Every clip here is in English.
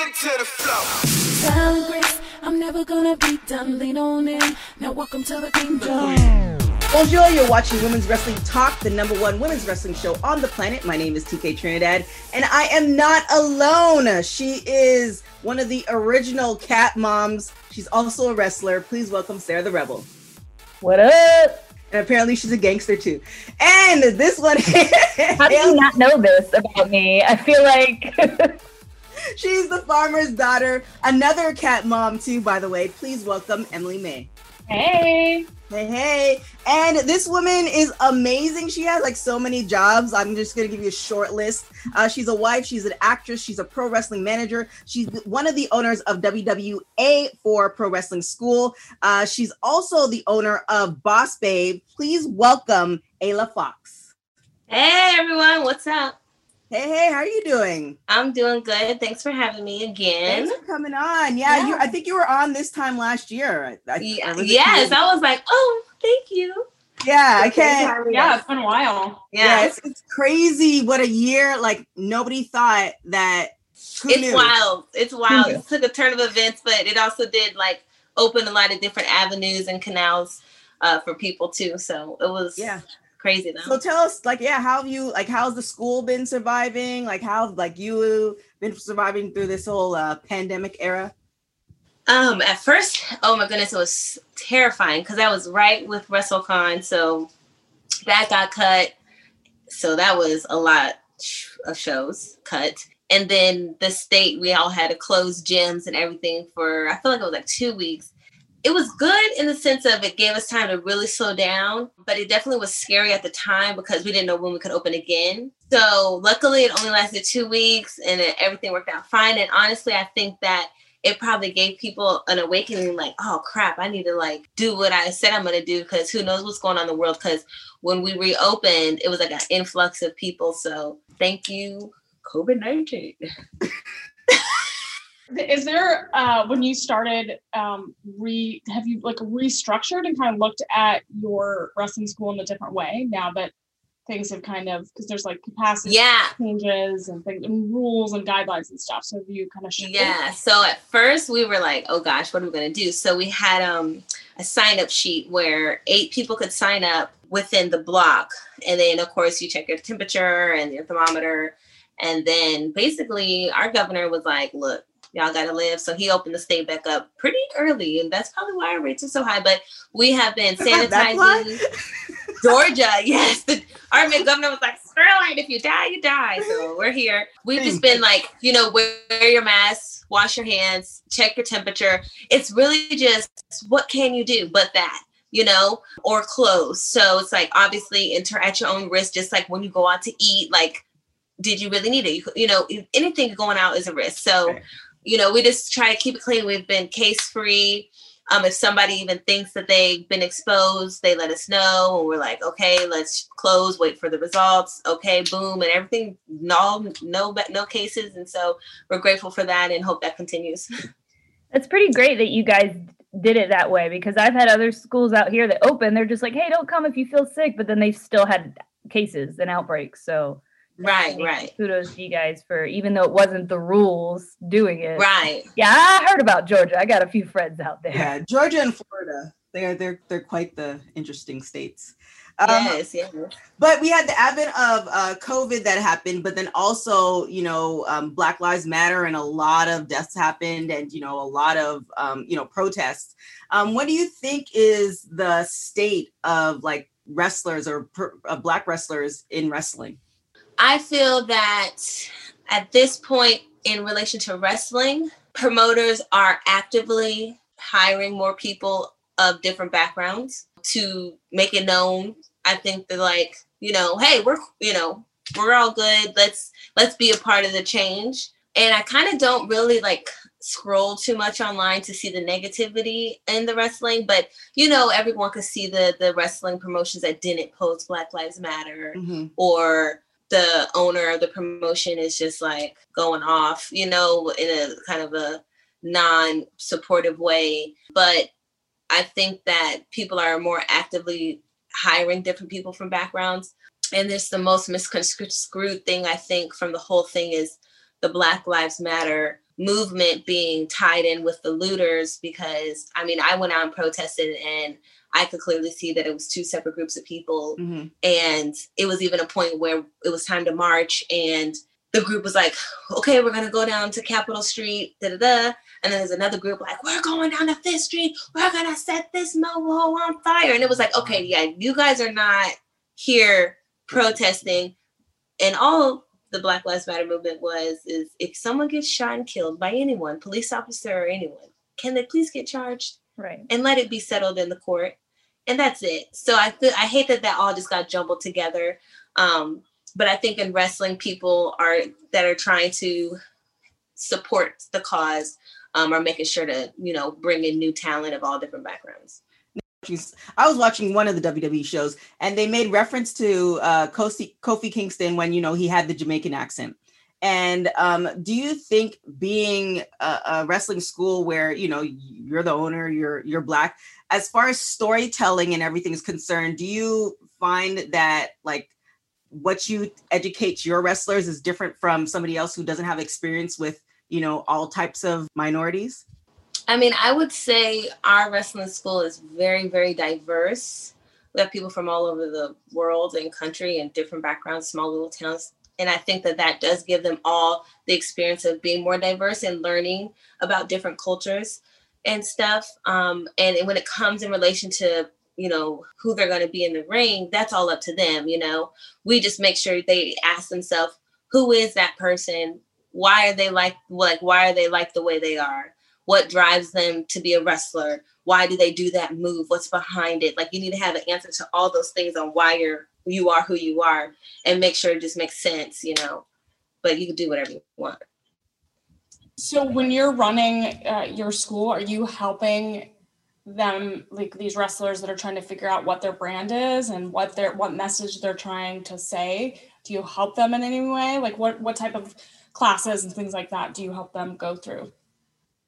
It to the flow. Silent grace, I'm never gonna be done. Lean on in. Now welcome to the kingdom. Bonjour, you're watching Women's Wrestling Talk, the number one women's wrestling show on the planet. My name is TK Trinidad, and I am not alone. She is one of the original cat moms. She's also a wrestler. Please welcome Sarah the Rebel. What up? And apparently she's a gangster too. And this one How do you not know this about me? I feel like she's the farmer's daughter, another cat mom too, by the way. Please welcome Emily May. Hey. Hey, hey. And this woman is amazing. She has like so many jobs. I'm just going to give you a short list. Uh, she's a wife, she's an actress, she's a pro wrestling manager. She's one of the owners of WWA for Pro Wrestling School. Uh, she's also the owner of Boss Babe. Please welcome Ayla Fox. Hey everyone, what's up? Hey, hey, how are you doing? I'm doing good. Thanks for having me again. Thanks for coming on. Yeah, Yeah. You, I think you were on this time last year. I, I, Yeah, or yes, two? I was like, oh, thank you. Yeah, I can't. Yeah, it's been a while. Yeah, Yeah, it's, it's crazy what a year like nobody thought that who it's knew? wild. It's wild. It took a turn of events, but it also did like open a lot of different avenues and canals uh, for people too. So it was Yeah. Crazy though. So tell us like yeah, how have you like how's the school been surviving? Like how like you been surviving through this whole uh pandemic era? Um, at first, oh my goodness, it was terrifying because I was right with WrestleCon, so that got cut. So that was a lot of shows cut. And then the state, we all had to close gyms and everything for I feel like it was like two weeks. It was good in the sense of it gave us time to really slow down, but it definitely was scary at the time because we didn't know when we could open again. So luckily, it only lasted two weeks and it, everything worked out fine. And honestly, I think that it probably gave people an awakening like oh crap i need to like do what i said i'm going to do because who knows what's going on in the world because when we reopened it was like an influx of people so thank you covid-19 Is there uh, when you started um, re have you like restructured and kind of looked at your wrestling school in a different way now that things have kind of because there's like capacity yeah changes and things and rules and guidelines and stuff. So have you kind of shifted? Yeah. So at first we were like, oh gosh, what are we gonna do? So we had um a sign up sheet where eight people could sign up within the block. And then of course you check your temperature and your thermometer. And then basically our governor was like, look, y'all gotta live. So he opened the state back up pretty early. And that's probably why our rates are so high. But we have been sanitizing Georgia, yes. The, our governor was like, Sterling, if you die, you die. So we're here. We've just been like, you know, wear, wear your mask, wash your hands, check your temperature. It's really just what can you do but that, you know, or close. So it's like obviously enter at your own risk, just like when you go out to eat, like, did you really need it? You, you know, anything going out is a risk. So. You know, we just try to keep it clean. We've been case free. Um, if somebody even thinks that they've been exposed, they let us know, and we're like, okay, let's close, wait for the results. Okay, boom, and everything. No, no, no cases, and so we're grateful for that, and hope that continues. It's pretty great that you guys did it that way because I've had other schools out here that open. They're just like, hey, don't come if you feel sick, but then they still had cases and outbreaks. So right, right. Kudos to you guys for even though it wasn't the rules doing it. Right. Yeah, I heard about Georgia. I got a few friends out there. Yeah, Georgia and Florida. They're they're they're quite the interesting states. Um, yes, yes. But we had the advent of uh, COVID that happened, but then also, you know, um, Black Lives Matter and a lot of deaths happened, and you know, a lot of um, you know protests. Um, what do you think is the state of like wrestlers or per, uh, Black wrestlers in wrestling? I feel that at this point in relation to wrestling, promoters are actively hiring more people of different backgrounds to make it known I think they're like, you know, hey, we're you know, we're all good. Let's let's be a part of the change. And I kind of don't really like scroll too much online to see the negativity in the wrestling, but you know, everyone could see the the wrestling promotions that didn't post Black Lives Matter mm-hmm. or the owner of the promotion is just like going off, you know, in a kind of a non-supportive way. But I think that people are more actively hiring different people from backgrounds. And this the most misconstrued thing I think from the whole thing is the Black Lives Matter movement being tied in with the looters because I mean I went out and protested and I could clearly see that it was two separate groups of people mm-hmm. and it was even a point where it was time to march and the group was like, okay, we're gonna go down to Capitol Street, da da da. And then there's another group like, we're going down to Fifth Street, we're gonna set this mobile on fire. And it was like, okay, yeah, you guys are not here protesting. And all the Black Lives Matter movement was is if someone gets shot and killed by anyone, police officer or anyone, can they please get charged? Right. And let it be settled in the court. And that's it. So I th- I hate that that all just got jumbled together. Um, but I think in wrestling, people are that are trying to support the cause um, are making sure to you know bring in new talent of all different backgrounds. I was watching one of the WWE shows, and they made reference to uh, Kofi, Kofi Kingston when you know he had the Jamaican accent. And um, do you think being a, a, wrestling school where you know you're the owner, you're you're black, as far as storytelling and everything is concerned, do you find that like what you educate your wrestlers is different from somebody else who doesn't have experience with you know all types of minorities? I mean i would say our wrestling school is very very diverse. We have people from all over the world and country and different backgrounds small little towns and i think that that does give them all the experience of being more diverse and learning about different cultures and stuff. Um, and when it comes in relation to you know who they're going to be in the ring that's all up to them you know? We just make sure they ask themselves who is that person? Why are they like like why are they like the way they are? What drives them to be a wrestler why do they do that move? What's behind it? Like you need to have an answer to all those things on why you're you are who you are and make sure it just makes sense you know? But you can do whatever you want. So when you're running uh, your school are you helping them like these wrestlers that are trying to figure out what their brand is and what their what message they're trying to say? Do you help them in any way? Like what what type of classes and things like that do you help them go through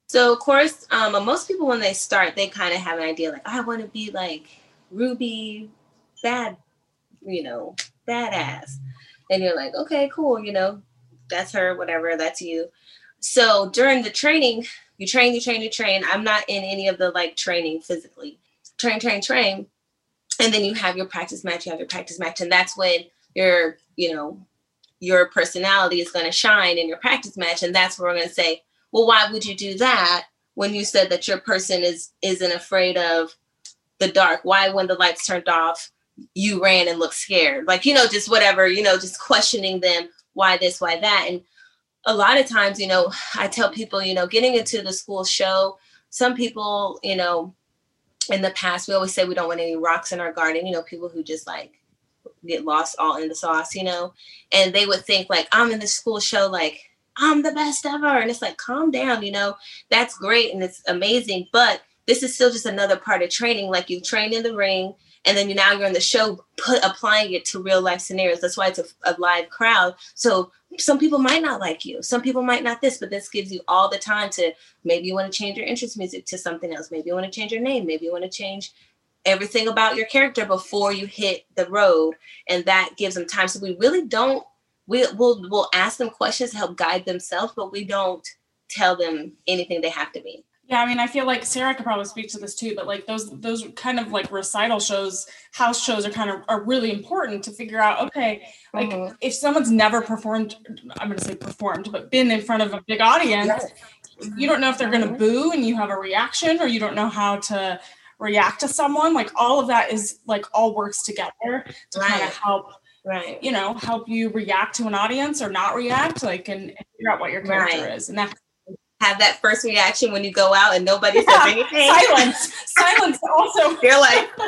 so of course um, most people when they start they kind of have an idea like i want to be like ruby bad you know badass and you're like okay cool you know that's her whatever that's you so during the training you train, you train, you train. I'm not in any of the like training physically. Train, train, train. And then you have your practice match, you have your practice match. And that's when your, you know, your personality is going to shine in your practice match. And that's where we're going to say, well, why would you do that when you said that your person is isn't afraid of the dark? Why when the lights turned off, you ran and looked scared? Like, you know, just whatever, you know, just questioning them, why this, why that. And a lot of times, you know, I tell people, you know, getting into the school show, some people, you know, in the past, we always say we don't want any rocks in our garden, you know, people who just like get lost all in the sauce, you know, and they would think like, I'm in the school show, like, I'm the best ever. And it's like, calm down, you know, that's great and it's amazing. But this is still just another part of training. Like you train in the ring and then you now you're in the show put applying it to real life scenarios. That's why it's a, a live crowd. So some people might not like you. Some people might not this, but this gives you all the time to maybe you want to change your interest music to something else. Maybe you want to change your name. Maybe you want to change everything about your character before you hit the road. And that gives them time. So we really don't, we, we'll, we'll ask them questions to help guide themselves, but we don't tell them anything they have to be. Yeah, I mean, I feel like Sarah could probably speak to this too, but like those those kind of like recital shows, house shows are kind of are really important to figure out. Okay, like Mhm. if someone's never performed, I'm going to say performed, but been in front of a big audience, you don't know if they're going to boo and you have a reaction, or you don't know how to react to someone. Like all of that is like all works together to kind of help Right. you know help you react to an audience or not react, like and, and figure out what your character Right. is, and that Have that first reaction when you go out and nobody says anything. silence, silence. Also, You're like,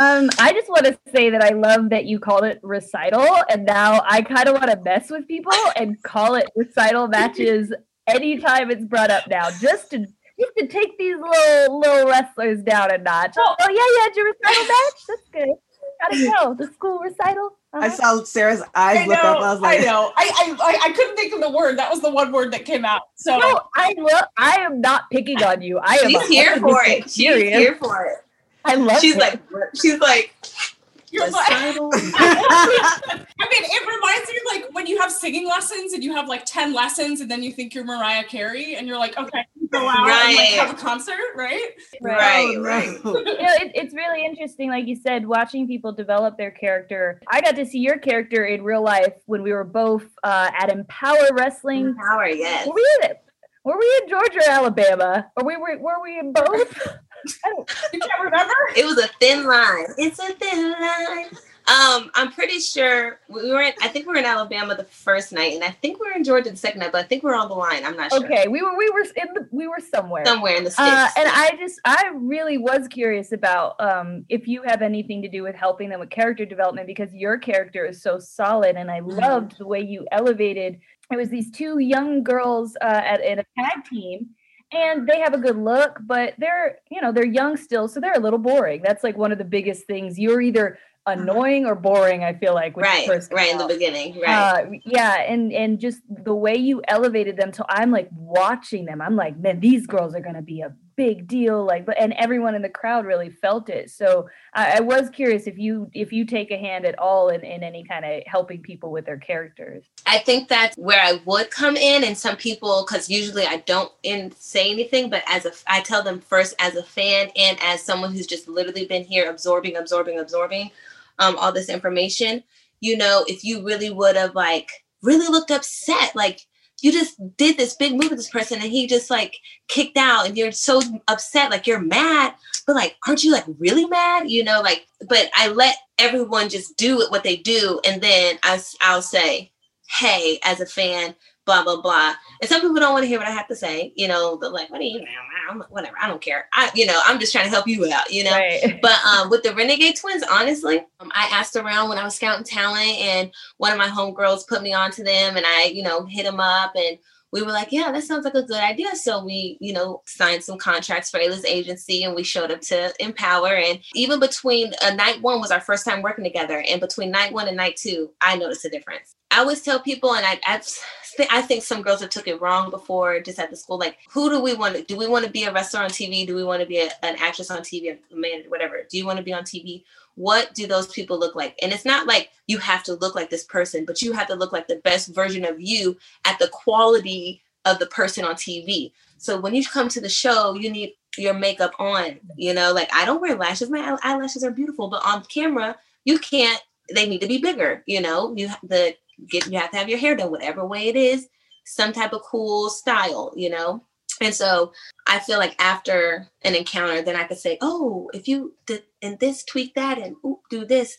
Um, I just want to say that I love that you called it recital, and now I kind of want to mess with people and call it recital matches anytime it's brought up now, just to just to take these little little wrestlers down a notch. Oh, yeah, yeah, it's your recital match. That's good. Gotta go. The school recital. I Uh-huh. saw Sarah's eyes I look up. I was like, I know. I, I, I, I couldn't think of the word. That was the one word that came out. So No, I will. I am not picking on you. I am. she's here for it. She's here for it. I love. She's it. like, she's like, you're like. I mean, it reminds me like when you have singing lessons and you have like 10 lessons and then you think you're Mariah Carey and you're like, okay, go out and like have a concert, right? right, oh, right. you know, it, it's really interesting, like you said, watching people develop their character. I got to see your character in real life when we were both uh, at Empower Wrestling. Power, yes. Were we in Were we in Georgia or Alabama? Or we were were we in both? I You can't remember? It was a thin line. It's a thin line. Um, I'm pretty sure we were in, I think we were in Alabama the first night, and I think we were in Georgia the second night, but I think we we're on the line. I'm not sure. okay, we were we were in the we were somewhere. Somewhere in the sticks. Uh, and I just, I really was curious about um, if you have anything to do with helping them with character development because your character is so solid, and I Mhm. loved the way you elevated. It was these two young girls uh, at in a tag team, and they have a good look, but they're, you know, they're young still, so they're a little boring. That's like one of the biggest things. You're either annoying or boring. I feel like right, right in the beginning. Right. Uh, yeah, and and just the way you elevated them to I'm like watching them. I'm like, man, these girls are gonna be a big deal. Like, but and everyone in the crowd really felt it. So I, I was curious if you if you take a hand at all in, in any kind of helping people with their characters. I think that's where I would come in, and some people, because usually I don't in say anything, but as a, I tell them first as a fan and as someone who's just literally been here absorbing, absorbing, absorbing, um, all this information. You know, if you really would have like really looked upset, like you just did this big move with this person, and he just like kicked out, and you're so upset, like you're mad, but like, aren't you like really mad? You know, like, but I let everyone just do what they do, and then I, I'll say, hey, as a fan, blah blah blah. And some people don't want to hear what I have to say. You know, they're like, what do you? I'm, like, whatever. I don't care. I, you know, I'm just trying to help you out. You know. Right. But um, with the Renegade Twins, honestly, um, I asked around when I was scouting talent, and one of my homegirls put me onto them, and I, you know, hit them up, and we were like, yeah, that sounds like a good idea. So we, you know, signed some contracts for Ayla's agency, and we showed up to Empower. And even between uh, night one was our first time working together, and between night one and night two, I noticed a difference. I always tell people, and I, I've, I think some girls have took it wrong before, just at the school. Like, who do we want to? Do we want to be a wrestler on TV? Do we want to be a, an actress on TV? A man, whatever. Do you want to be on TV? What do those people look like? And it's not like you have to look like this person, but you have to look like the best version of you at the quality of the person on TV. So when you come to the show, you need your makeup on. You know, like I don't wear lashes. My eyelashes are beautiful, but on camera, you can't. They need to be bigger. You know, you the get you have to have your hair done whatever way it is, some type of cool style. You know, and so I feel like after an encounter, then I could say, oh, if you did and this, tweak that, and ooh, do this,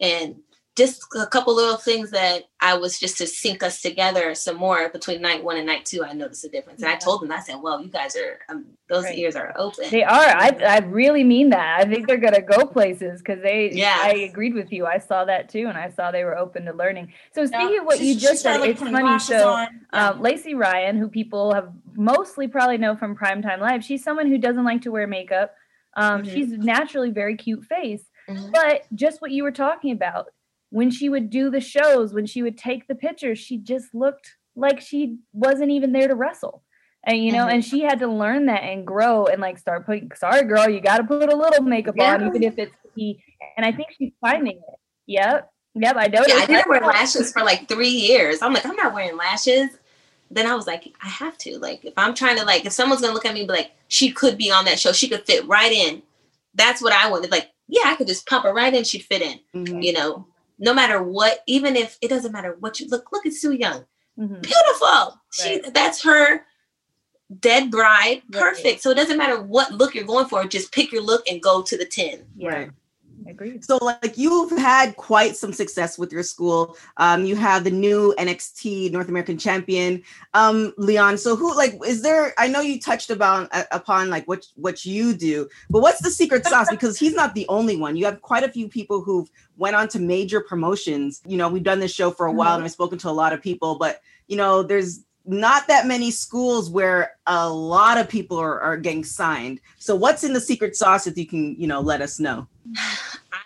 and just a couple little things that I was just to sync us together some more between night one and night two. I noticed a difference, and I told them I said, "Well, you guys are um, those Right. ears are open." They are. I, I really mean that. I think they're gonna go places because they. Yeah. I agreed with you. I saw that too, and I saw they were open to learning. So Yeah. speaking of what She- you just said, like, it's funny. So on. um, Lacey Ryan, who people have mostly probably know from Primetime Live, she's someone who doesn't like to wear makeup. Um, Mhm. She's naturally very cute face, Mhm. but just what you were talking about, when she would do the shows, when she would take the pictures, she just looked like she wasn't even there to wrestle. And you know, Mhm. and she had to learn that and grow and like start putting. Sorry, girl, you got to put a little makeup on, even if it's. he- And I think she's finding it. Yep, yep. I noticed. Yeah, I didn't wear lashes for like three years. I'm like, I'm not wearing lashes. Then I was like, I have to. Like, if I'm trying to, like, if someone's gonna look at me, and be like, she could be on that show. She could fit right in. That's what I wanted. Like, yeah, I could just pop her right in. She'd fit in. Mhm. You know, no matter what. Even if it doesn't matter what you look. Look at Su Yung. Mhm. Beautiful. She. That's her. Dead bride. Right. Perfect. So it doesn't matter what look you're going for. Just pick your look and go to the ten. Yeah, Right. Agreed. So, like, you've had quite some success with your school. Um, you have the new NXT North American Champion, um, Leon. So, who, like, is there? I know you touched about uh, upon like what what you do, but what's the secret sauce? Because he's not the only one. You have quite a few people who've went on to major promotions. You know, we've done this show for a while, and I've spoken to a lot of people, but you know, there's not that many schools where a lot of people are, are getting signed. So, what's in the secret sauce? If you can, you know, let us know.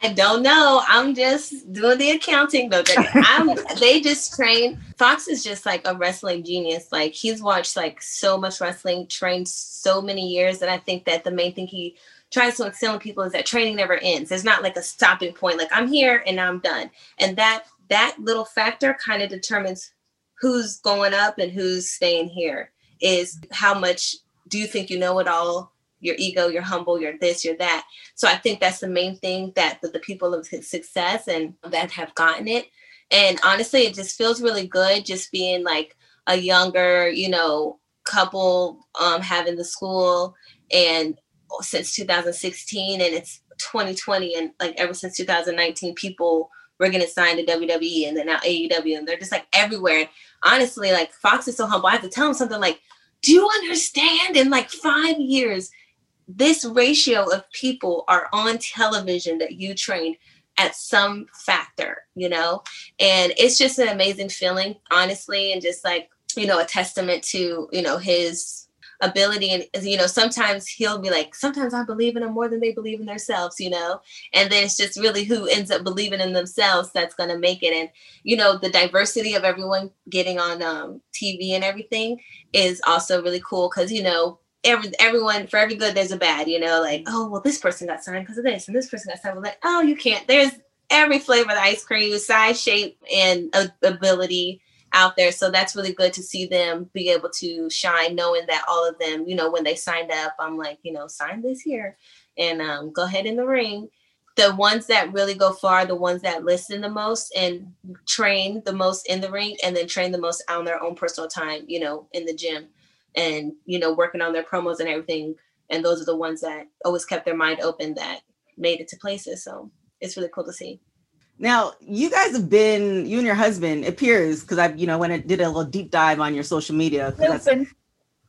I don't know. I'm just doing the accounting though. I'm they just train. Fox is just like a wrestling genius. Like he's watched like so much wrestling, trained so many years, and I think that the main thing he tries to instill in people is that training never ends. There's not like a stopping point. Like I'm here and I'm done. And that that little factor kind of determines who's going up and who's staying here. Is how much do you think you know it all? Your ego, you're humble, you're this, you're that. So I think that's the main thing that the, the people of success and that have gotten it. And honestly, it just feels really good just being like a younger, you know, couple um, having the school and since 2016 and it's 2020 and like ever since 2019 people were to sign to WWE and then now AEW and they're just like everywhere. Honestly, like Fox is so humble. I have to tell him something like, do you understand in like five years this ratio of people are on television that you trained at some factor, you know? And it's just an amazing feeling, honestly, and just like, you know, a testament to, you know, his ability. And, you know, sometimes he'll be like, sometimes I believe in them more than they believe in themselves, you know? And then it's just really who ends up believing in themselves that's going to make it. And, you know, the diversity of everyone getting on um, TV and everything is also really cool because, you know, every everyone for every good there's a bad you know like oh well this person got signed because of this and this person got signed like oh you can't there's every flavor of ice cream size shape and ability out there. So that's really good to see them be able to shine knowing that all of them you know when they signed up i'm like you know sign this here and um, go ahead in the ring. The ones that really go far the ones that listen the most and train the most in the ring and then train the most on their own personal time you know in the gym and you know working on their promos and everything. And those are the ones that always kept their mind open that made it to places. So it's really cool to see Now, you guys have been, you and your husband, it appears, because I, you know, when I did a little deep dive on your social media. that's,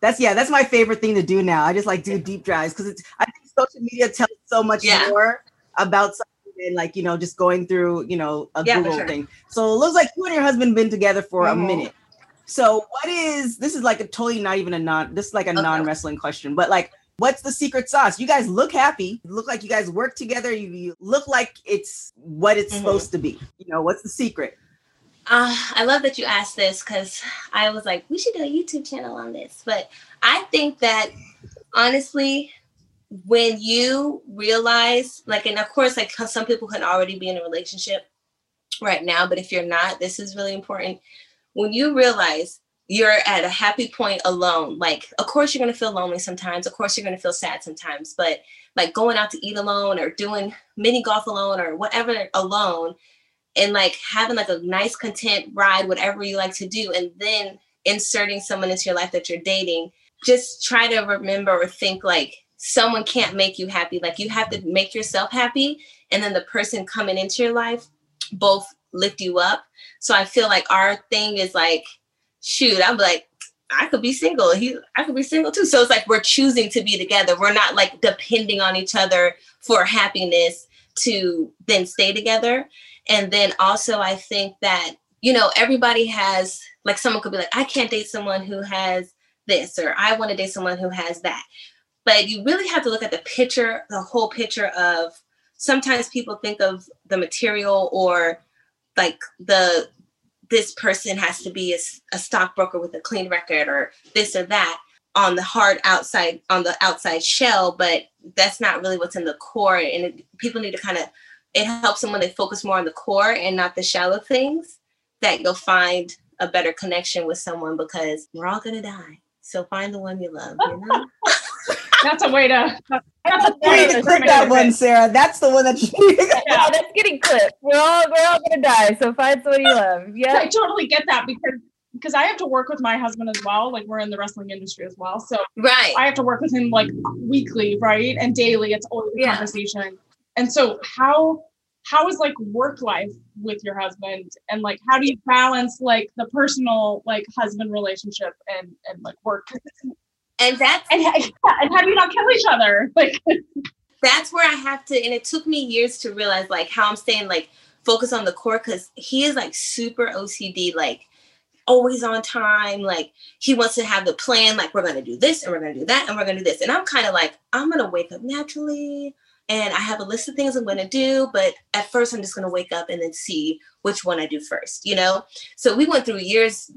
that's, yeah, that's my favorite thing to do now. I just like do deep dives because it's, I think social media tells so much Yeah. more about something than like, you know, just going through, you know, a Yeah, Google sure. thing. So it looks like you and your husband been together for Mhm. a minute. So what is, this is like a totally not even a non, this is like a Okay. non wrestling question, but like, What's the secret sauce? You guys look happy. You look like you guys work together. You, you look like it's what it's Mhm. supposed to be. You know, what's the secret? Uh, I love that you asked this because I was like, we should do a YouTube channel on this. But I think that honestly, when you realize, like, and of course, like some people can already be in a relationship right now, but if you're not, this is really important. When you realize you're at a happy point alone, like, of course, you're going to feel lonely sometimes. Of course, you're going to feel sad sometimes. But like going out to eat alone or doing mini golf alone or whatever alone, and like having like a nice content ride whatever you like to do and then inserting someone into your life that you're dating just try to remember or think like someone can't make you happy like you have to make yourself happy and then the person coming into your life both lift you up. So I feel like our thing is like, shoot, I'm like, I could be single. He, I could be single too. So it's like we're choosing to be together. We're not like depending on each other for happiness to then stay together. And then also, I think that you know everybody has like someone could be like, I can't date someone who has this, or I want to date someone who has that. But you really have to look at the picture, the whole picture of. Sometimes people think of the material or like the this person has to be a, a stockbroker with a clean record or this or that on the hard outside on the outside shell but that's not really what's in the core and it, people need to kind of it helps them when they focus more on the core and not the shallow things that you'll find a better connection with someone because we're all gonna die so find the one you love you know That's a way to. That's a You need to clip that one, Sarah. That's the one that you Yeah, that's getting clipped. We're all we're all gonna die. So find someone you love. Yeah, I totally get that because because I have to work with my husband as well. Like we're in the wrestling industry as well, so right I have to work with him like weekly, right, and daily. It's always a Yeah. conversation. And so how how is like work life with your husband and like how do you balance like the personal like husband relationship and and like work and that's and, and how do you not kill each other like that's where I have to, and it took me years to realize like how I'm staying like focus on the core because he is like super OCD, like always on time. Like he wants to have the plan, like we're gonna do this and we're gonna do that and we're gonna do this. And I'm kind of like, I'm gonna wake up naturally and I have a list of things I'm gonna do, but at first I'm just gonna wake up and then see which one I do first, you know? So we went through years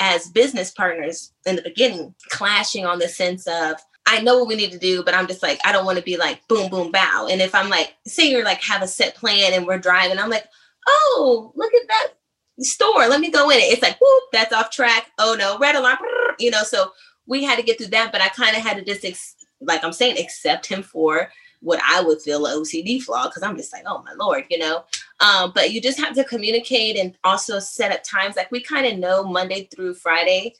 as business partners in the beginning, clashing on the sense of I know what we need to do, but I'm just like, I don't want to be like boom, boom, bow. And if I'm like, say you're like have a set plan and we're driving, I'm like, oh, look at that store. Let me go in it. It's like, whoop, that's off track. Oh no, red alarm. You know, so we had to get through that, but I kind of had to just ex- like I'm saying, accept him for what I would feel a OCD flaw because I'm just like, oh my lord, you know. Um, but you just have to communicate and also set up times. Like we kind of know Monday through Friday,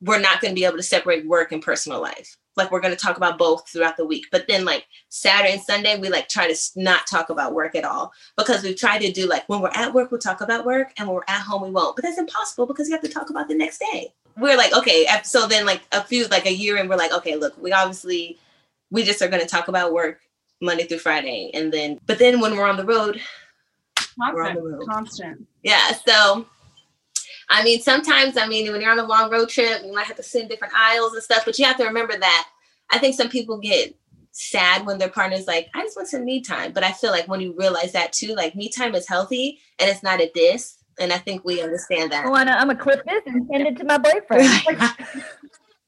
we're not going to be able to separate work and personal life. Like we're going to talk about both throughout the week. But then like Saturday and Sunday, we like try to not talk about work at all because we've tried to do like when we're at work, we'll talk about work, and when we're at home, we won't. But that's impossible because you have to talk about the next day. We're like, okay, so then like a few like a year, and we're like, okay, look, we obviously we just are going to talk about work Monday through Friday, and then but then when we're on the road, We're on the constant road. constant yeah. So, I mean, sometimes, I mean, when you're on a long road trip, you might have to sit in different aisles and stuff, but you have to remember that. I think some people get sad when their partner's like, I just want some me time. But I feel like when you realize that too, like me time is healthy and it's not a diss. And I think we understand that. I wanna I'm gonna clip this and send it to my boyfriend.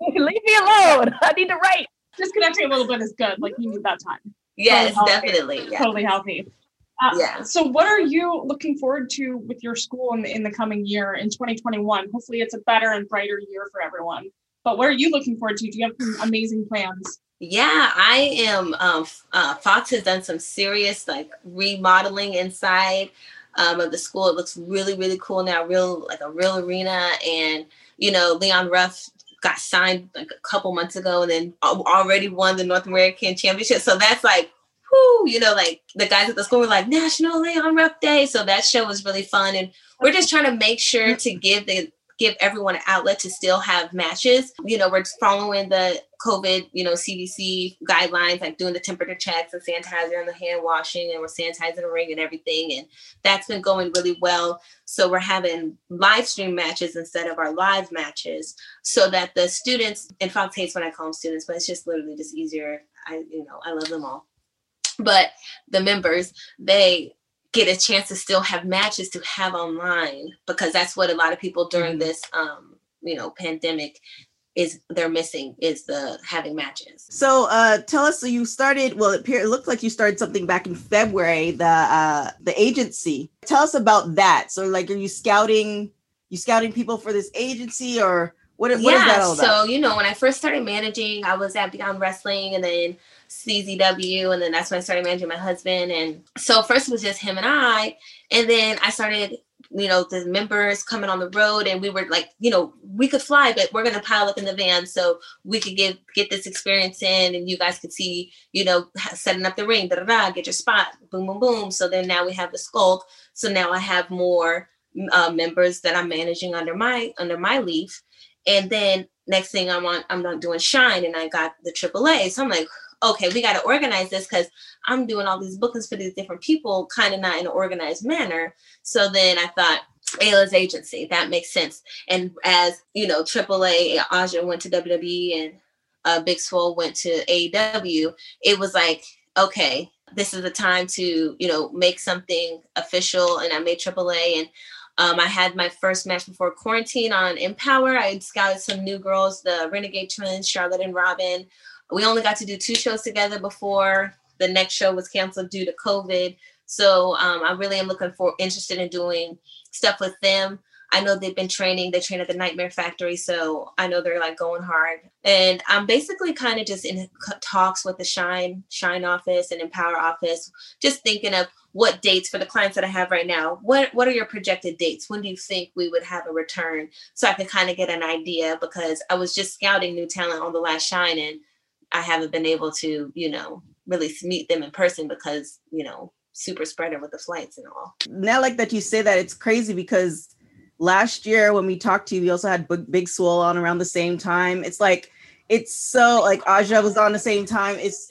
Leave me alone. I need to write. Disconnecting a little bit is good like you need that time yes, healthy. definitely. Yeah. totally healthy uh, Yeah. so what are you looking forward to with your school in the, in the coming year in 2021 hopefully it's a better and brighter year for everyone but what are you looking forward to do you have some amazing plans Yeah, I am. Um, uh, Fox has done some serious like remodeling inside um, of the school. It looks really, really cool now. Real like a real arena, and you know, Leon Ruff got signed like a couple months ago, and then already won the North American Championship. So that's like, whoo, you know, like the guys at the school were like nationally on Ruff Day. So that show was really fun, and we're just trying to make sure mm-hmm. to give the give everyone an outlet to still have matches. You know, we're following the COVID, you know, CDC guidelines, like doing the temperature checks and sanitizer and the hand washing, and we're sanitizing the ring and everything. And that's been going really well. So we're having live stream matches instead of our live matches so that the students, and Fox hates when I call them students, but it's just literally just easier. I, you know, I love them all. But the members, they get a chance to still have matches to have online because that's what a lot of people during this um you know pandemic is they're missing is the having matches So uh tell us so you started well it, appear, it looked like you started something back in February the uh the agency. Tell us about that. So like are you scouting you scouting people for this agency or what, what is that all about? Yeah, so you know when i first started managing i was at beyond wrestling and then czw and then that's when i started managing my husband and so first it was just him and i and then i started you know, the members coming on the road, and we were like, you know, we could fly, but we're gonna pile up in the van so we could get get this experience in, and you guys could see, you know, setting up the ring, da da da, get your spot, boom, boom, boom. So then now we have the skulk. So now I have more uh, members that I'm managing under my under my leaf, and then next thing I'm on, I'm not doing Shine, and I got the AAA. So I'm like, okay, we got to organize this because I'm doing all these bookings for these different people, kind of not in an organized manner. So then I thought, Ayla's agency, that makes sense. And as you know, AAA, Aja went to WWE and uh, Big Swole went to AEW, it was like, okay, this is the time to, you know, make something official. And I made AAA and um, I had my first match before quarantine on Empower. I scouted some new girls, the Renegade Twins, Charlotte and Robin. We only got to do two shows together before the next show was canceled due to COVID. So um, I really am looking for interested in doing stuff with them. I know they've been training. They train at the Nightmare Factory, so I know they're like going hard. And I'm basically kind of just in talks with the Shine Shine office and Empower office, just thinking of what dates for the clients that I have right now. What what are your projected dates? When do you think we would have a return? So I can kind of get an idea because I was just scouting new talent on the last Shine and I haven't been able to, you know, really meet them in person because you know super spreader with the flights and all. Now, like that, you say that it's crazy because last year when we talked to you, we also had Big, Big Swole on around the same time. It's like it's so like Aja was on the same time. It's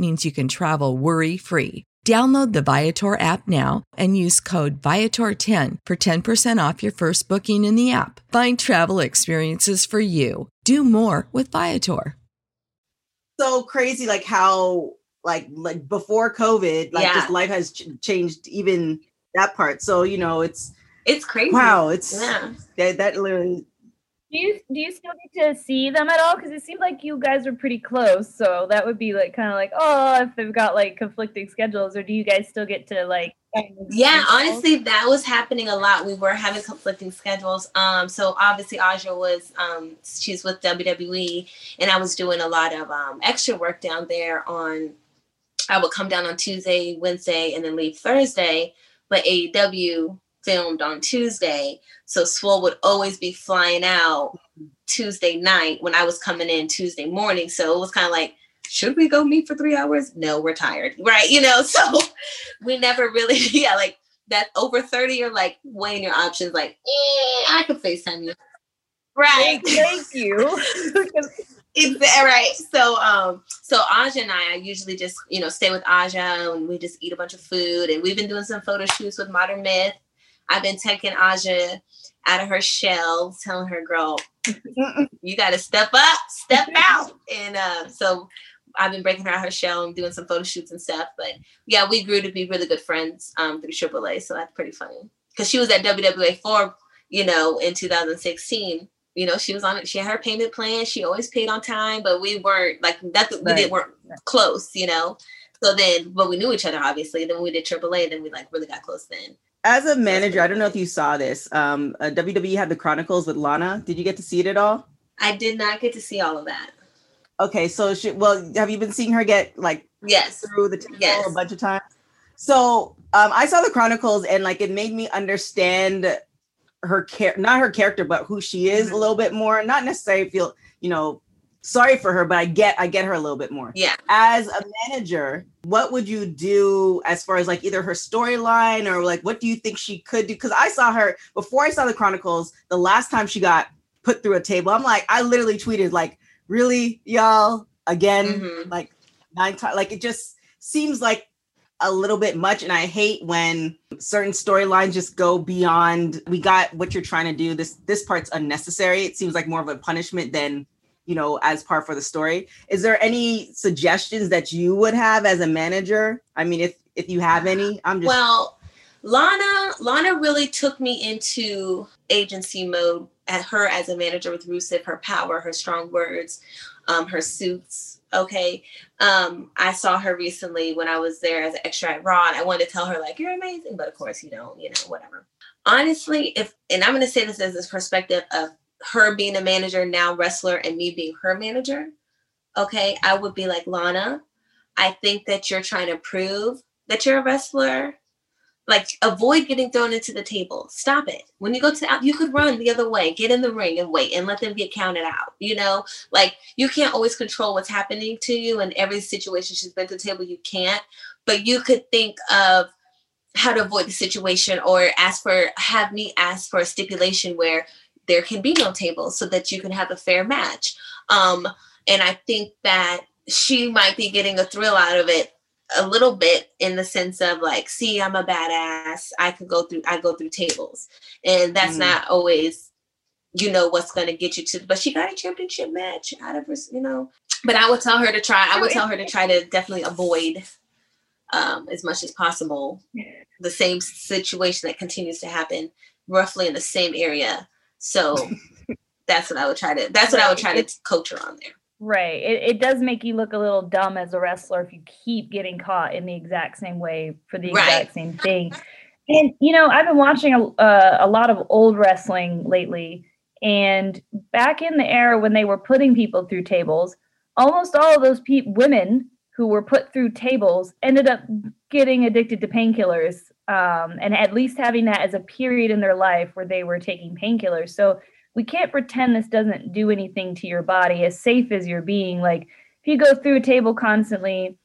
means you can travel worry free. Download the Viator app now and use code Viator10 for 10% off your first booking in the app. Find travel experiences for you. Do more with Viator. so crazy, like how like like before COVID, like Yeah. just life has ch- changed even that part. So you know, it's It's crazy. wow, it's Yeah. that that literally Do you do you still get to see them at all? Because it seemed like you guys were pretty close, so that would be like kind of like oh, if they've got like conflicting schedules, or do you guys still get to like? kind of see Yeah, honestly, that was happening a lot. We were having conflicting schedules. Um, so obviously Aja was um she's with WWE and I was doing a lot of um extra work down there on I would come down on Tuesday, Wednesday, and then leave Thursday, but AEW filmed on Tuesday. So Swole would always be flying out Tuesday night when I was coming in Tuesday morning. So it was kind of like, should we go meet for three hours? No, we're tired. Right. You know, so we never really, yeah, like that over 30, you're like weighing your options, like, eh, I could FaceTime you. Right. Thank, you. Exactly right. So um so Aja and I, I usually just, you know, stay with Aja and we just eat a bunch of food and we've been doing some photo shoots with Modern Myth. I've been taking Aja out of her shell, telling her, girl, you gotta step up, step out. And uh so I've been breaking her out of her shell and doing some photo shoots and stuff. But yeah, we grew to be really good friends um through AAA. So that's pretty funny. Cause she was at WWA4 you know, in 2016, you know, she was on it. She had her payment plan. She always paid on time, but we weren't like that. We Right. didn't weren't close, you know. So then, but we knew each other obviously. Then when we did AAA, then we like really got close. Then As a manager, I don't know if you saw this. Um, uh, WWE had the Chronicles with Lana. Did you get to see it at all? I did not get to see all of that. Okay, so she, well, have you been seeing her get like Yes, through the table Yes. a bunch of times? So um, I saw the Chronicles and like it made me understand her care, not her character, but who she is a little bit more. Not necessarily feel, you know, sorry for her, but I get I get her a little bit more. yeah. As a manager, what would you do as far as like either her storyline or like what do you think she could do? Because I saw her before I saw the Chronicles, the last time she got put through a table, I'm like, I literally tweeted like, really, y'all, again, Mhm. like nine times. Like it just seems like a little bit much, and I hate when certain storylines just go beyond. We got what you're trying to do. This this part's unnecessary. It seems like more of a punishment than you know as part for the story. Is there any suggestions that you would have as a manager? I mean, if if you have any, I'm just Well, Lana, Lana really took me into agency mode at her as a manager with Rusev, her power, her strong words, um, her suits. Okay. Um, I saw her recently when I was there as an extra at Raw, and I wanted to tell her, like, you're amazing, but of course you don't, you know, whatever. Honestly, if and I'm gonna say this as this perspective of her being a manager, now wrestler, and me being her manager, okay, I would be like, Lana, I think that you're trying to prove that you're a wrestler. Like avoid getting thrown into the table. Stop it. When you go to out you could run the other way get in the ring and wait and let them get counted out you know? Like you can't always control what's happening to you in every situation she's been to the table you can't but you could think of how to avoid the situation or ask for have me ask for a stipulation where there can be no tables so that you can have a fair match um and i think that she might be getting a thrill out of it a little bit in the sense of like, see, I'm a badass. I could go through, I go through tables. And that's Mm. not always, you know, what's going to get you to, but she got a championship match out of her, you know. But I would tell her to try, I would tell her to try to definitely avoid um, as much as possible the same situation that continues to happen roughly in the same area. So that's what I would try to, that's what I would try to coach her on there. Right. It, it does make you look a little dumb as a wrestler if you keep getting caught in the exact same way for the Right. exact same thing. And, you know, I've been watching a, uh, a lot of old wrestling lately. And back in the era when they were putting people through tables, almost all of those pe- women who were put through tables ended up getting addicted to painkillers um, and at least having that as a period in their life where they were taking painkillers. So we can't pretend this doesn't do anything to your body as safe as you're being. Like if you go through a table constantly,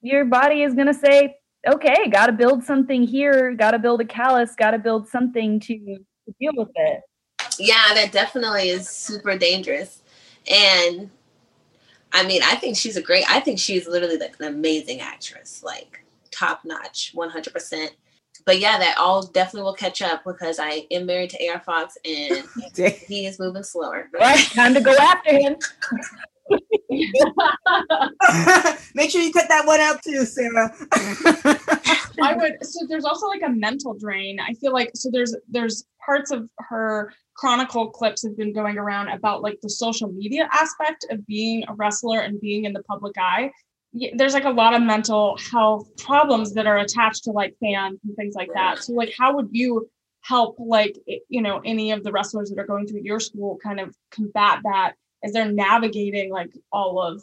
your body is going to say, okay, got to build something here, got to build a callus, got to build something to, to deal with it. yeah that definitely is super dangerous and i mean i think she's a great i think she's literally like an amazing actress like top notch 100% but yeah that all definitely will catch up because i am married to AR Fox and he is moving slower Right, time to go after him. make sure you cut that one out too, Sarah. I would so there's also like a mental drain. I feel like so there's there's parts of her chronicle clips have been going around about like the social media aspect of being a wrestler and being in the public eye. There's like a lot of mental health problems that are attached to like fans and things like that. So like how would you help like you know any of the wrestlers that are going through your school kind of combat that as they're navigating like all of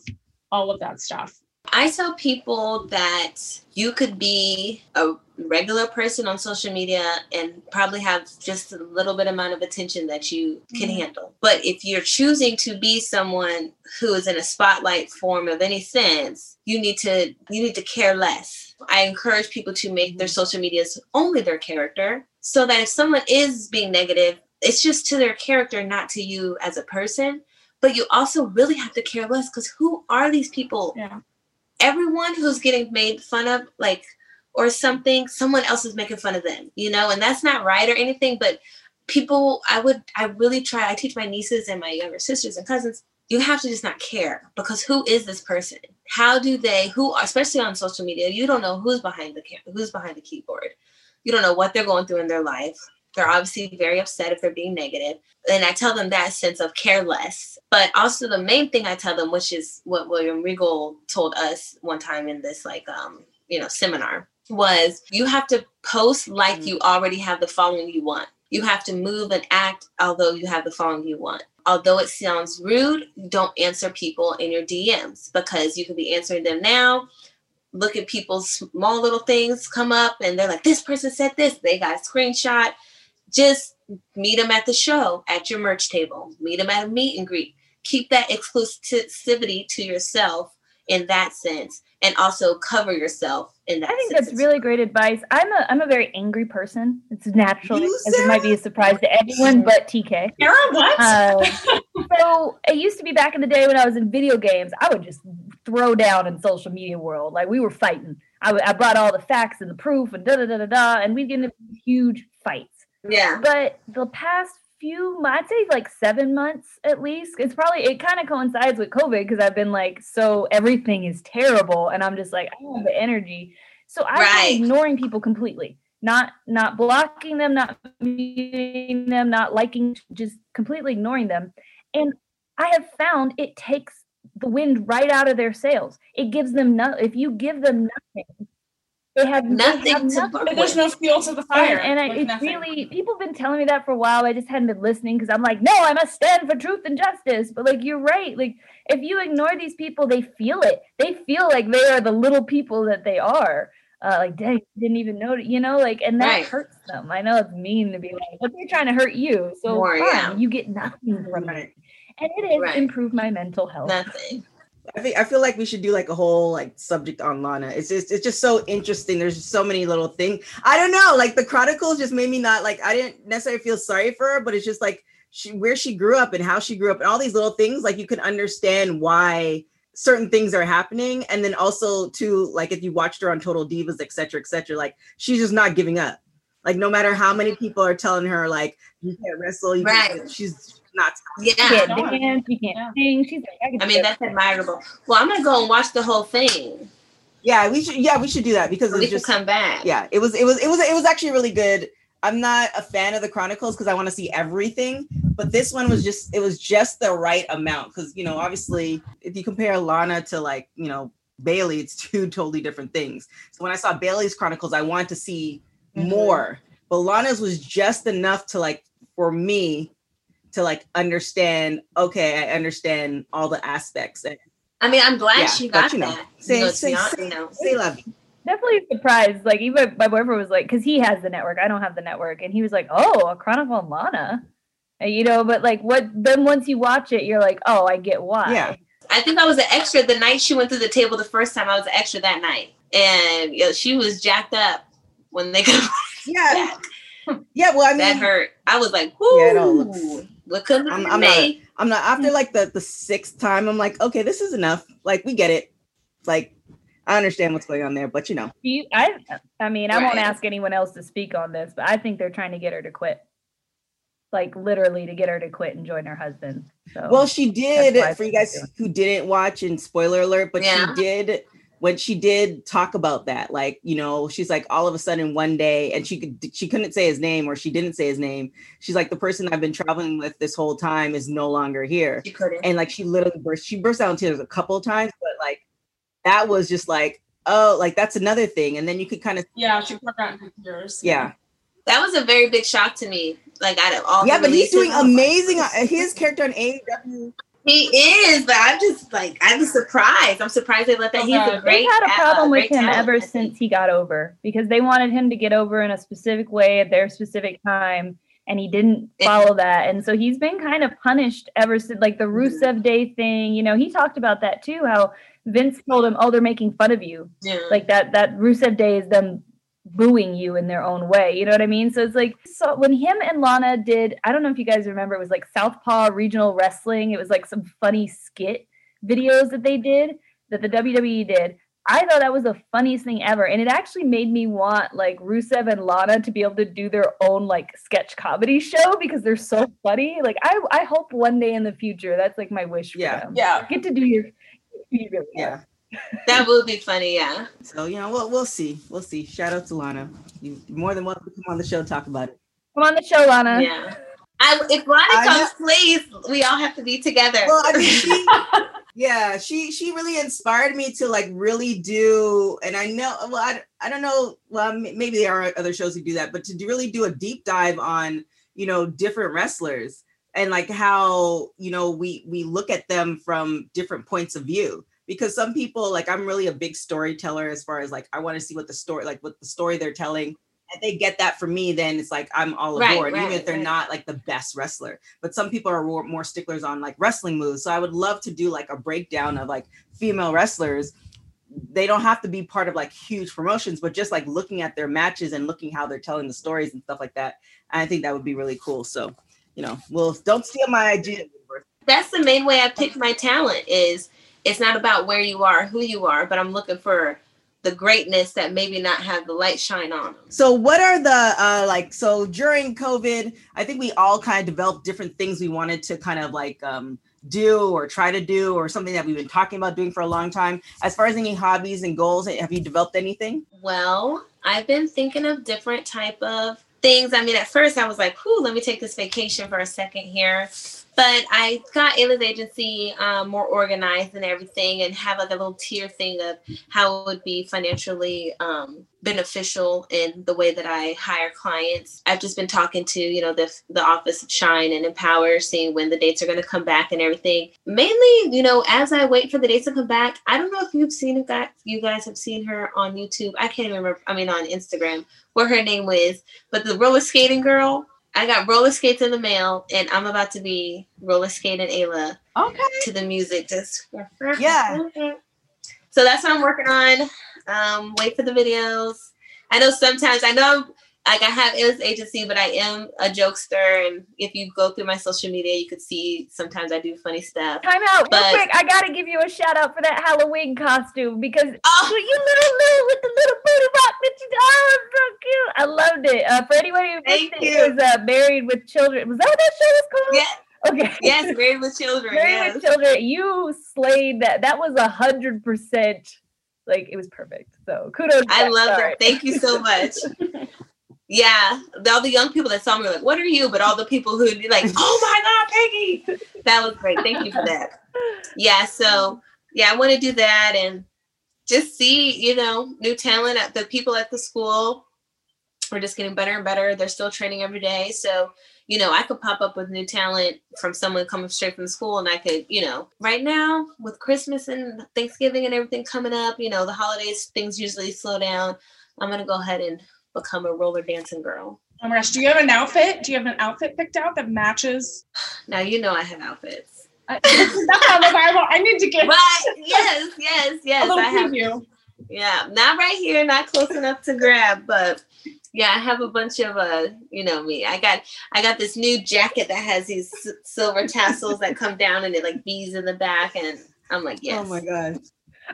all of that stuff? I tell people that you could be a regular person on social media and probably have just a little bit amount of attention that you can Mhm. handle. But if you're choosing to be someone who is in a spotlight form of any sense, you need to you need to care less. I encourage people to make their social medias only their character so that if someone is being negative, it's just to their character, not to you as a person. But you also really have to care less because who are these people? Yeah. Everyone who's getting made fun of like or something someone else is making fun of them you know? And that's not right or anything but people i would i really try i teach my nieces and my younger sisters and cousins you have to just not care because who is this person? How do they who especially on social media you don't know who's behind the camera who's behind the keyboard. You don't know what they're going through in their life They're obviously very upset if they're being negative. And I tell them that sense of careless. But also the main thing I tell them, which is what William Regal told us one time in this like um, you know, seminar, was you have to post like you already have the following you want. You have to move and act although you have the following you want. Although it sounds rude, don't answer people in your DMs because you could be answering them now. Look at people's small little things come up and they're like, this person said this. They got a screenshot. Just meet them at the show, at your merch table, meet them at a meet and greet. Keep that exclusivity to yourself in that sense and also cover yourself in that I think that's really great advice. I'm a I'm a very angry person. It's naturally, as it might be a surprise to everyone but TK. Sarah, what? Uh, so it used to be back in the day when I was in video games, I would just throw down in social media world. Like we were fighting. I, w- I brought all the facts and the proof and da da da da da, and we'd get into huge fights. Yeah. But the past few, I'd say like seven months at least. It's probably it kind of coincides with COVID because I've been like, so everything is terrible, and I'm just like, I don't have the energy. So I've Right. been ignoring people completely, not not blocking them, not muting them, not liking, just completely ignoring them. And I have found it takes the wind right out of their sails. It gives them no. If you give them nothing, they have they Nothing have to nothing. work There's no fuel to the fire. And, and I, it's nothing. really people have been telling me that for a while. I just hadn't been listening because I'm like, no, I must stand for truth and justice. But like, you're right. Like, if you ignore these people, they feel it. They feel like they are the little people that they are. Uh, like, dang, didn't even know, you know, like, and that Right. hurts them. I know it's mean to be like, but they're trying to hurt you. So More, fine, yeah. you get nothing from it, and it has Right. improved my mental health. Nothing. I think I feel like we should do like a whole like subject on Lana. It's just it's just so interesting. There's just so many little things. I don't know. Like the Chronicles just made me not like I didn't necessarily feel sorry for her, but it's just like she where she grew up and how she grew up and all these little things. Like you can understand why certain things are happening, and then also too like if you watched her on Total Divas, etc., cetera, etc. Cetera, like she's just not giving up. Like no matter how many people are telling her like you can't wrestle, you can't- she's not. You Yeah. can't No. dance, you can't Yeah. sing. She's like, I, I mean, that. that's admirable. Well, I'm gonna go and watch the whole thing. Yeah, we should. Yeah, we should do that because We it's can just come back. yeah it was it was it was it was actually really good i'm not a fan of the chronicles because i want to see everything but this one was just it was just the right amount because you know obviously if you compare lana to like you know bailey it's two totally different things so when i saw bailey's chronicles i wanted to see Mhm. more but lana's was just enough to like for me to like understand okay i understand all the aspects and I mean, I'm glad Yeah, she but got you know, that. say- you to say- be honest, say- you know. say love definitely surprised. Like even my boyfriend was like, because he has the network, I don't have the network, and he was like, "Oh, a Chronicle of Lana," And, you know. But like, what? Then once you watch it, you're like, "Oh, I get why." Yeah. I think I was an extra the night she went through the table the first time. I was an extra that night, and you know, she was jacked up when they got yeah yeah well i mean that hurt. I was like, "Whoo!" Yeah, it all looks- what couldn't I'm- I'm not- I'm not after like the the sixth time. I'm like, okay, this is enough. Like we get it. Like I understand what's going on there, but you know, you, I, I mean, I won't ask anyone else to speak on this, but I think they're trying to get her to quit, like literally to get her to quit and join her husband. So, well, she did for you guys who didn't watch. And spoiler alert, but Yeah. she did when she did talk about that. Like you know, she's like all of a sudden one day, and she could she couldn't say his name or she didn't say his name. She's like the person I've been traveling with this whole time is no longer here. She couldn't. and like she literally burst she burst out into tears a couple of times but like that was just like oh like that's another thing and then you could kind of Yeah, she forgot yours. yeah that was a very big shock to me. Like out of all, yeah the but he's doing amazing uh, his character on AEW He is, but I'm just like I'm surprised. I'm surprised they let that. Oh, He's a great. they've had a uh, problem with him talent, ever since he got over because they wanted him to get over in a specific way at their specific time and he didn't follow that and so he's been kind of punished ever since like the Mm-hmm. rusev day thing you know he talked about that too how vince told him oh they're making fun of you Yeah. like that that rusev day is them booing you in their own way you know what i mean so it's like so when him and lana did i don't know if you guys remember it was like southpaw regional wrestling it was like some funny skit videos that they did that the wwe did I thought that was the funniest thing ever. And it actually made me want like Rusev and Lana to be able to do their own like sketch comedy show because they're so funny. Like I I hope one day in the future that's like my wish for Yeah. them. Yeah. Get to do your you really yeah that would be funny. Yeah. so you know we'll, we'll see we'll see shout out to lana you more than welcome to come on the show talk about it Come on the show, Lana. Yeah. I, if Lana I comes, please, we all have to be together. Well, I mean, she, yeah, she she really inspired me to like really do, and I know, well, I, I don't know, well, maybe there are other shows who do that, but to do, really do a deep dive on, you know, different wrestlers and like how you know we we look at them from different points of view because some people like i'm really a big storyteller as far as like i want to see what the story like what the story they're telling. If they get that from me then it's like i'm all Right, aboard even right, if they're right. not like the best wrestler. But some people are more, more sticklers on like wrestling moves. So i would love to do like a breakdown of like female wrestlers. They don't have to be part of like huge promotions but just like looking at their matches and looking how they're telling the stories and stuff like that i think that would be really cool. So you know well don't steal my idea That's the main way I pick my talent is it's not about where you are, who you are, but I'm looking for the greatness that maybe not have the light shine on them. So what are the uh like so during COVID, I think we all kind of developed different things we wanted to kind of like um do or try to do or something that we've been talking about doing for a long time. As far as any hobbies and goals, have you developed anything? Well, I've been thinking of different type of things. I mean, at first I was like, "Whew, let me take this vacation for a second here." But I got Ayla's agency um, more organized and everything, and have like a little tier thing of how it would be financially um, beneficial in the way that I hire clients. I've just been talking to you know the the office of Shine and Empower, seeing when the dates are going to come back and everything. Mainly, you know, as I wait for the dates to come back, I don't know if you've seen. That you guys have seen her on YouTube. I can't remember. I mean, on Instagram, what her name was, but the roller skating girl. I got roller skates in the mail, and I'm about to be roller skating Ayla Okay. to the music. Just Yeah. So that's what I'm working on. Um, wait for the videos. I know sometimes I know like I have Ayla's agency, but I am a jokester, and if you go through my social media, you could see sometimes I do funny stuff. Time out, real But- quick. I gotta give you a shout out for that Halloween costume because Oh. you little little with the little booty box that you oh, so cute. I loved it. Uh, for anyone who missed it, it was uh, Married with Children. Was that what that show was called? Yeah, Okay. yes, married with children. Married yes. with Children. You slayed that. That was a hundred percent. Like it was perfect. So kudos. I love it. Thank you so much. Yeah, all the young people that saw me were like, "What are you?" But all the people who were like, "Oh my God, Peggy!" That was great. Thank you for that. Yeah, so yeah, I want to do that and just see, you know, new talent at the people at the school. We're just getting better and better. They're still training every day, so you know, I could pop up with new talent from someone coming straight from school, and I could, you know, right now with Christmas and Thanksgiving and everything coming up, you know, the holidays things usually slow down. I'm gonna go ahead and become a roller dancing girl. Oh my gosh, do you have an outfit? Do you have an outfit picked out that matches? Now you know I have outfits. I, that's how the Bible. I need to get Right? Yes, yes, a yes. I have. preview. Yeah, not right here, not close enough to grab, but yeah, I have a bunch of uh, you know me. I got I got this new jacket that has these s- silver tassels that come down and it like bees in the back, and I'm like, yes. Oh my god.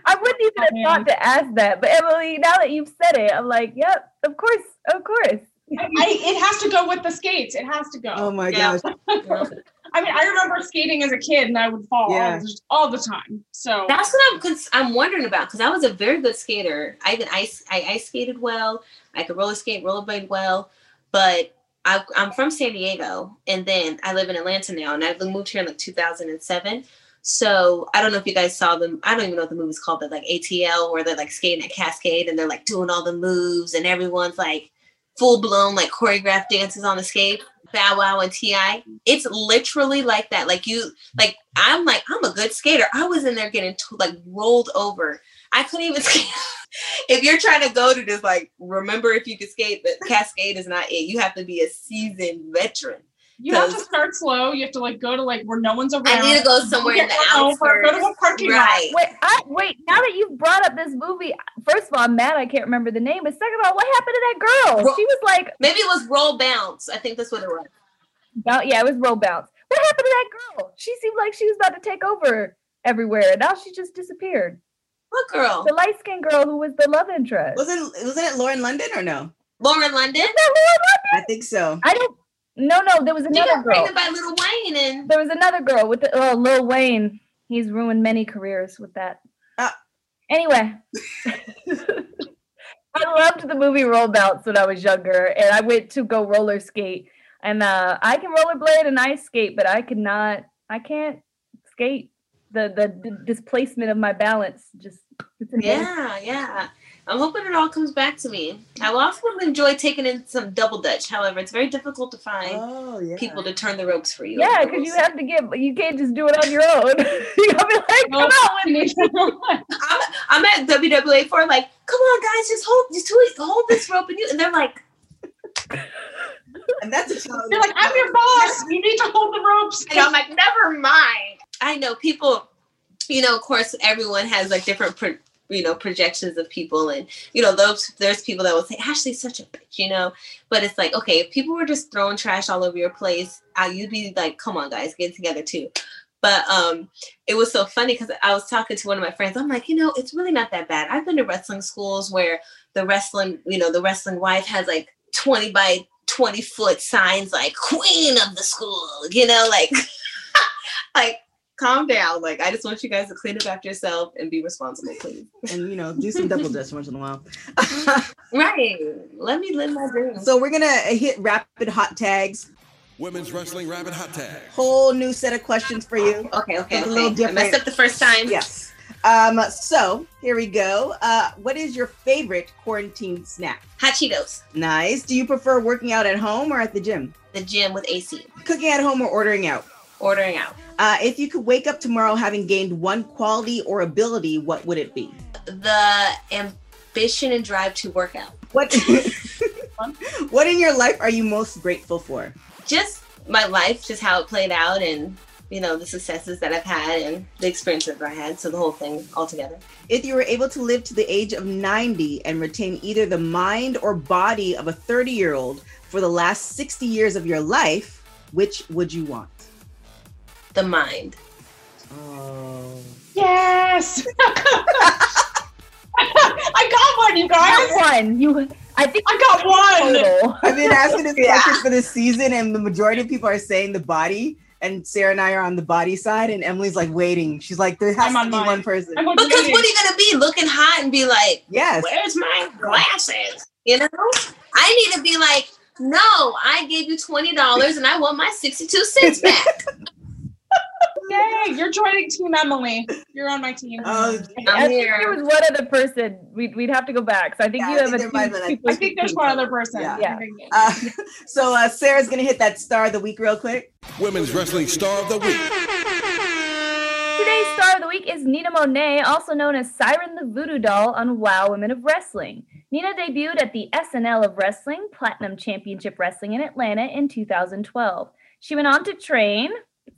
I wouldn't even have thought to ask that, but Emily, now that you've said it, I'm like, yep, of course, of course. I, it has to go with the skates. It has to go. Oh my Yeah. gosh. I mean, I remember skating as a kid and I would fall Yeah. all, the, all the time. So That's what I'm cons- I'm wondering about because I was a very good skater. I can ice I ice skated well. I could roller skate, rollerblade well, but I, I'm from San Diego, and then I live in Atlanta now, and I've moved here in like 2007. So I don't know if you guys saw them. I don't even know what the movie's called, but like ATL, where they're like skating at Cascade and they're like doing all the moves, and everyone's like full blown like choreographed dances on the skate. Bow Wow and Ti. It's literally like that. Like you, like I'm like I'm a good skater. I was in there getting t- like rolled over. I couldn't even skate. if you're trying to go to this, like remember if you could skate, but Cascade is not it. You have to be a seasoned veteran. You have to start slow. You have to like go to like where no one's around. I need to go somewhere in Get the over, outskirts. Go to a parking lot. Wait, I, wait. Now that you've brought up this movie, first of all, I'm mad I can't remember the name. But second of all, what happened to that girl? Ro- she was like, Maybe it was roll bounce. I think that's what it was. Boun- yeah, it was roll bounce. What happened to that girl? She seemed like she was about to take over everywhere. And now she just disappeared. What girl? The light skinned girl who was the love interest. Wasn't wasn't it Lauren London or no? Lauren London. Is that Lauren I think so. I don't. No, no, there was She another got girl. pregnant by Little Wayne, and There was another girl with the oh, Lil Wayne. He's ruined many careers with that. Ah. Anyway, I loved the movie Rollouts when I was younger, and I went to go roller skate. And uh, I can rollerblade and ice skate, but I cannot. I can't skate. The the d- displacement of my balance just. It's. Yeah, yeah. I'm hoping it all comes back to me. I will also enjoy taking in some double dutch. However, it's very difficult to find Oh yeah. people to turn the ropes for you. Yeah, because you have to get. You can't just do it on your own. you gotta be like, come out with me. I'm, I'm at WWA4 like, come on guys, just hold, just hold, hold this rope, and you, and they're like, and that's a challenge. You're like, I'm your boss. You need to hold the ropes. and I'm like, never mind. I know people, you know, of course, everyone has like different, pro, you know, projections of people, and you know, those there's people that will say Ashley's such a bitch, you know, but it's like, okay, if people were just throwing trash all over your place, uh, you'd be like, come on, guys, get together too. But um, it was so funny because I was talking to one of my friends. I'm like, you know, it's really not that bad. I've been to wrestling schools where the wrestling, you know, the wrestling wife has like 20 by 20 foot signs like queen of the school, you know, like like calm down. Like I just want you guys to clean up after yourself and be responsible, please. and you know, do some double dutch once in a while. Right. Let me live my dream. so we're gonna hit rapid hot tags. Women's Wrestling Rapid Hot Tag. Whole new set of questions for you. okay, okay, okay. a little I different. messed up the first time. Yes. Um. So here we go. Uh, what is your favorite quarantine snack? Hot Cheetos. Nice. Do you prefer working out at home or at the gym? The gym with AC. Cooking at home or ordering out? Ordering out. Uh, if you could wake up tomorrow having gained one quality or ability, what would it be? The ambition and drive to work out. What What in your life are you most grateful for? Just my life, just how it played out and you know, the successes that I've had and the experiences that I had. So the whole thing altogether. If you were able to live to the age of 90 and retain either the mind or body of a 30 year old for the last 60 years of your life, which would you want? The mind. Oh. Yes. I got one, you Not guys. one. You. I think I got one. total. I've been asking this Yeah. question for this season, and the majority of people are saying the body. And Sarah and I are on the body side, and Emily's like waiting. She's like, there has I'm to on be mine. one person. I'm Because what are you gonna be? Looking hot and be like, Yes. where's my glasses? You know? I need to be like, no, I gave you twenty dollars and I want my sixty-two cents back. Yay, you're joining Team Emily. You're on my team. Oh, I I'm think there was one other person. We'd, we'd have to go back. So I think Yeah, you I have think a there might have been, like- I think there's one other person. Yeah. Yeah. Uh, so uh, Sarah's gonna hit that star of the week real quick. Women's Wrestling Star of the Week. Today's star of the week is Nina Monet, also known as Siren the Voodoo Doll on WoW Women of Wrestling. Nina debuted at the SNL of Wrestling Platinum Championship Wrestling in Atlanta in 2012. She went on to train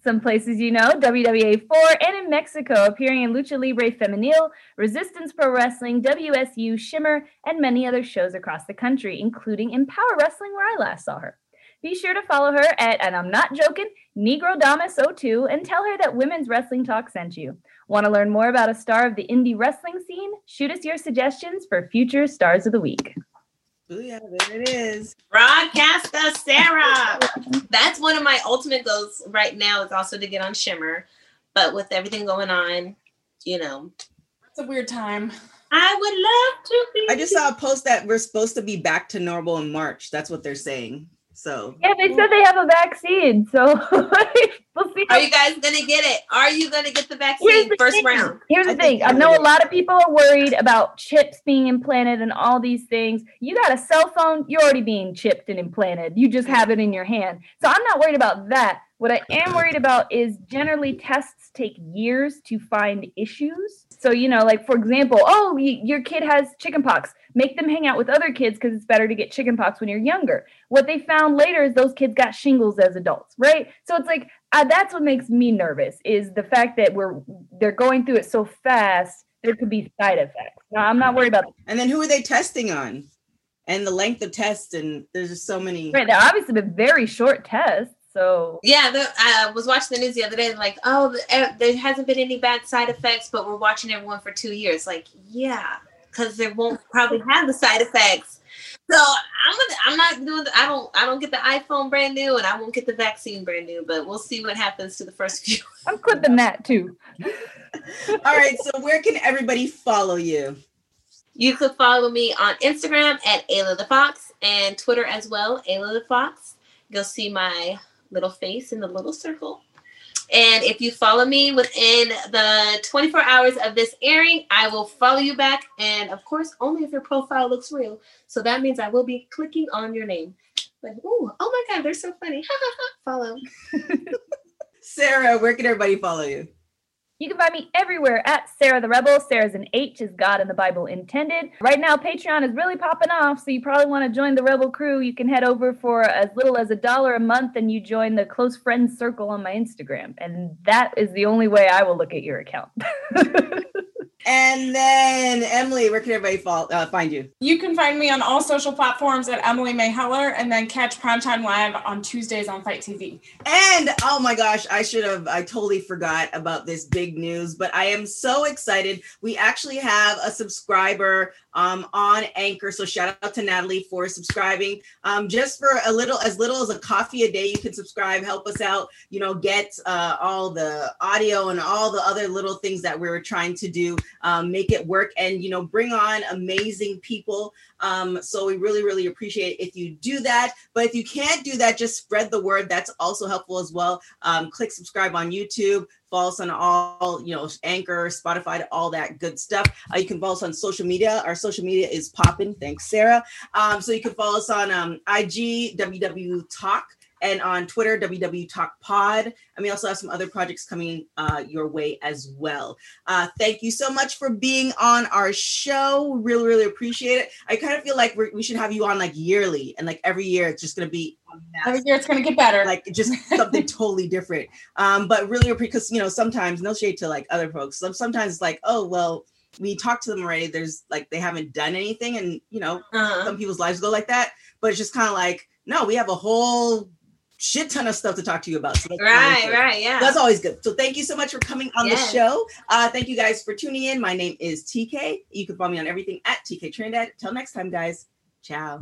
some places you know, WWA4 and in Mexico, appearing in Lucha Libre Femenil, Resistance Pro Wrestling, WSU, Shimmer, and many other shows across the country, including Empower Wrestling, where I last saw her. Be sure to follow her at, and I'm not joking, Negrodamus02 and tell her that Women's Wrestling Talk sent you. Want to learn more about a star of the indie wrestling scene? Shoot us your suggestions for future stars of the week. Oh yeah, there it is. Broadcaster Sarah. That's one of my ultimate goals right now is also to get on Shimmer. But with everything going on, you know, It's a weird time. I would love to be. I just saw a post that we're supposed to be back to normal in March. That's what they're saying. So Yeah, they said they have a vaccine, so we'll see. Are you guys gonna get it? Are you gonna get the vaccine the first thing. round? Here's the I thing. I know a lot of people are worried about chips being implanted and all these things. You got a cell phone, you're already being chipped and implanted. You just have it in your hand. So I'm not worried about that. What I am worried about is generally tests take years to find issues. So, you know, like for example, oh, your kid has chickenpox. Make them hang out with other kids because it's better to get chickenpox when you're younger. What they found later is those kids got shingles as adults, right? So it's like uh, that's what makes me nervous is the fact that we're they're going through it so fast. There could be side effects. Now, I'm not worried about that. and then who are they testing on? And the length of tests, and there's just so many. right. They're obviously been very short tests. So Yeah, the, I was watching the news the other day. Like, oh, the, eh, there hasn't been any bad side effects, but we're watching everyone for two years. Like, yeah, because there won't probably have the side effects. So I'm gonna, I'm not doing. The, I don't. I don't get the iPhone brand new, and I won't get the vaccine brand new. But we'll see what happens to the first few. I'm clipping that too. All right, so where can everybody follow you? You could follow me on Instagram at Ayla the Fox and Twitter as well, Ayla the Fox. You'll see my little face in the little circle. And if you follow me within the 24 hours of this airing, I will follow you back. And of course, only if your profile looks real. So that means I will be clicking on your name. Like, ooh, oh my God, they're so funny. follow. Sarah, where can everybody follow you? You can find me everywhere at Sarah the Rebel. Sarah's an H is God in the Bible intended. Right now, Patreon is really popping off, so you probably want to join the Rebel crew. You can head over for as little as a dollar a month and you join the close friends circle on my Instagram. And that is the only way I will look at your account. And then Emily, where can everybody fall, uh, find you? You can find me on all social platforms at Emily May Heller and then catch Primetime Live on Tuesdays on Fight TV. And oh my gosh, I should have, I totally forgot about this big news, but I am so excited. We actually have a subscriber um, on Anchor. So shout out to Natalie for subscribing. Um, just for a little, as little as a coffee a day, you can subscribe, help us out, you know, get uh, all the audio and all the other little things that we're trying to do, um, make it work and, you know, bring on amazing people. Um, so we really, really appreciate if you do that. But if you can't do that, just spread the word. That's also helpful as well. Um, click subscribe on YouTube. Follow us on all, you know, Anchor, Spotify, all that good stuff. Uh, you can follow us on social media. Our social media is popping. Thanks, Sarah. Um, so you can follow us on um, IG, WW Talk and on Twitter, WW Talk Pod. And we also have some other projects coming uh, your way as well. Uh, thank you so much for being on our show. Really, really appreciate it. I kind of feel like we're, we should have you on like yearly, and like every year it's just going to be every year it's going to get better, like just something totally different. Um, but really, because you know, sometimes no shade to like other folks. Sometimes it's like, oh well we talked to them already. There's like they haven't done anything, and you know, Uh-huh. some people's lives go like that. But it's just kind of like, no, we have a whole shit ton of stuff to talk to you about. So Right, right, yeah. That's always good. So thank you so much for coming on Yes. the show. Uh, thank you guys for tuning in. My name is TK. You can follow me on everything at TK Trinidad. Till next time, guys. Ciao.